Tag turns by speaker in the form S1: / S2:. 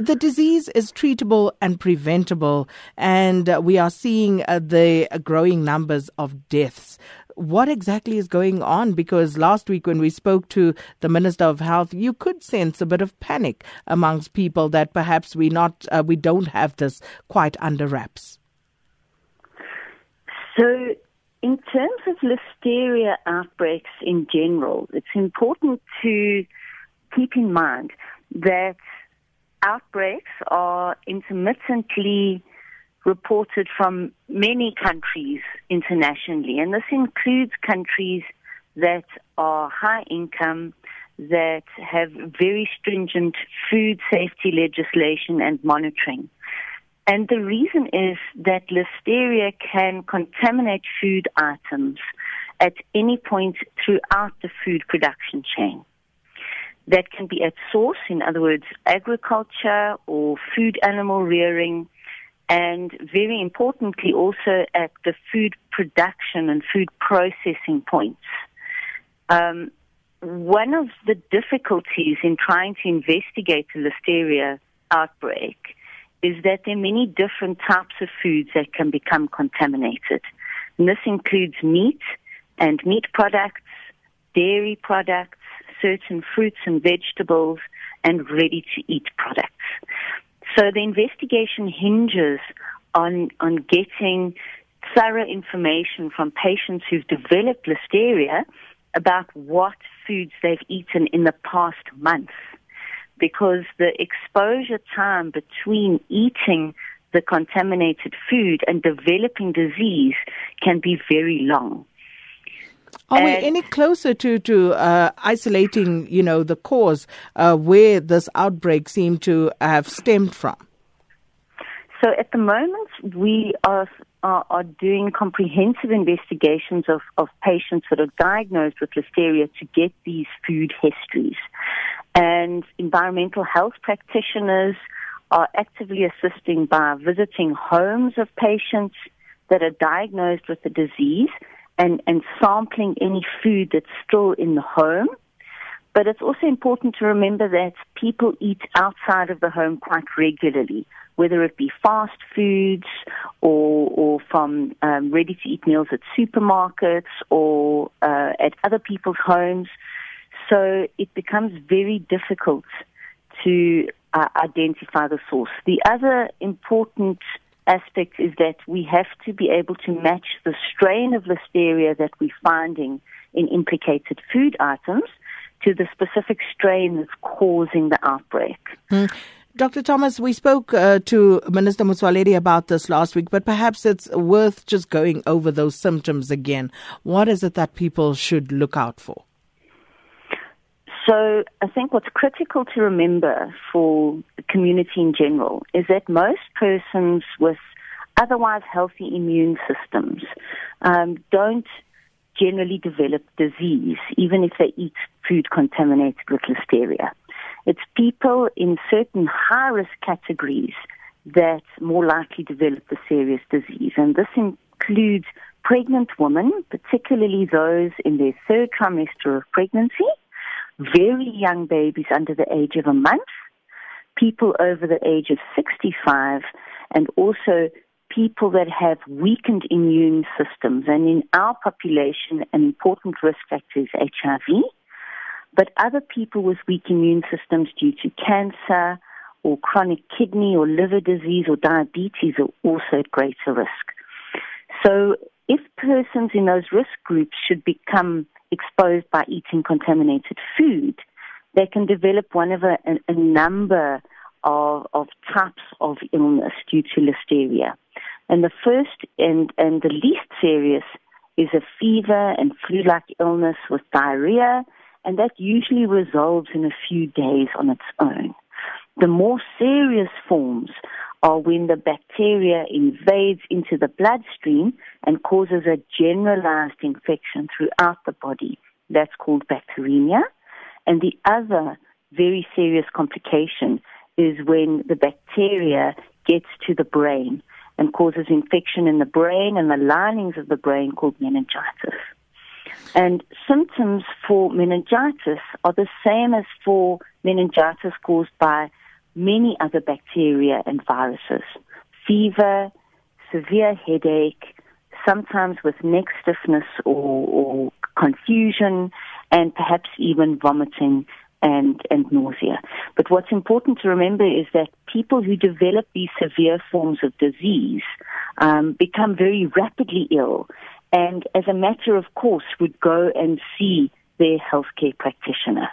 S1: the disease is treatable and preventable, and uh, we are seeing uh, the growing numbers of deaths. What exactly is going on? Because last week, when we spoke to the Minister of Health, you could sense a bit of panic amongst people that perhaps we not uh, we don't have this quite under wraps.
S2: So, in terms of listeria outbreaks in general, it's important to keep in mind that outbreaks are intermittently reported from many countries internationally, and this includes countries that are high income, that have very stringent food safety legislation and monitoring. And the reason is that listeria can contaminate food items at any point throughout the food production chain. That can be at source, in other words, agriculture or food animal rearing, and very importantly also at the food production and food processing points. Um, one of the difficulties in trying to investigate a listeria outbreak is that there are many different types of foods that can become contaminated. And this includes meat and meat products, dairy products, certain fruits and vegetables, and ready to eat products. So the investigation hinges on, on getting thorough information from patients who've developed listeria about what foods they've eaten in the past month because the exposure time between eating the contaminated food and developing disease can be very long.
S1: Are and we any closer to to uh, isolating, you know, the cause uh, where this outbreak seemed to have stemmed from?
S2: So at the moment, we are are, are doing comprehensive investigations of, of patients that are diagnosed with listeria to get these food histories and environmental health practitioners are actively assisting by visiting homes of patients that are diagnosed with the disease and, and sampling any food that's still in the home. But it's also important to remember that people eat outside of the home quite regularly, whether it be fast foods or, or from um, ready to eat meals at supermarkets or uh, at other people's homes. So it becomes very difficult to uh, identify the source. The other important aspect is that we have to be able to match the strain of listeria that we're finding in implicated food items to the specific strain that's causing the outbreak.
S1: Mm. Dr. Thomas, we spoke uh, to Minister Motsoaledi about this last week, but perhaps it's worth just going over those symptoms again. What is it that people should look out for?
S2: So I think what's critical to remember for the community in general is that most persons with otherwise healthy immune systems um, don't generally develop disease, even if they eat food contaminated with listeria. It's people in certain high risk categories that more likely develop the serious disease, and this includes pregnant women, particularly those in their third trimester of pregnancy very young babies under the age of a month, people over the age of 65, and also people that have weakened immune systems. And in our population, an important risk factor is HIV. But other people with weak immune systems due to cancer or chronic kidney or liver disease or diabetes are also at greater risk. So if persons in those risk groups should become exposed by eating contaminated food, they can develop one of a, a, number of, of types of illness due to listeria. And the first and, and the least serious is a fever and flu-like illness with diarrhea, and that usually resolves in a few days on its own. The more serious forms are when the bacteria invades into the bloodstream and causes a generalized infection throughout the body. That's called bacteremia. And the other very serious complication is when the bacteria gets to the brain and causes infection in the brain and the linings of the brain called meningitis. And symptoms for meningitis are the same as for meningitis caused by many other bacteria and viruses. Fever, severe headache, sometimes with neck stiffness or, or confusion, and perhaps even vomiting and, and nausea. But what's important to remember is that people who develop these severe forms of disease um, become very rapidly ill and as a matter of course would go and see their healthcare practitioner.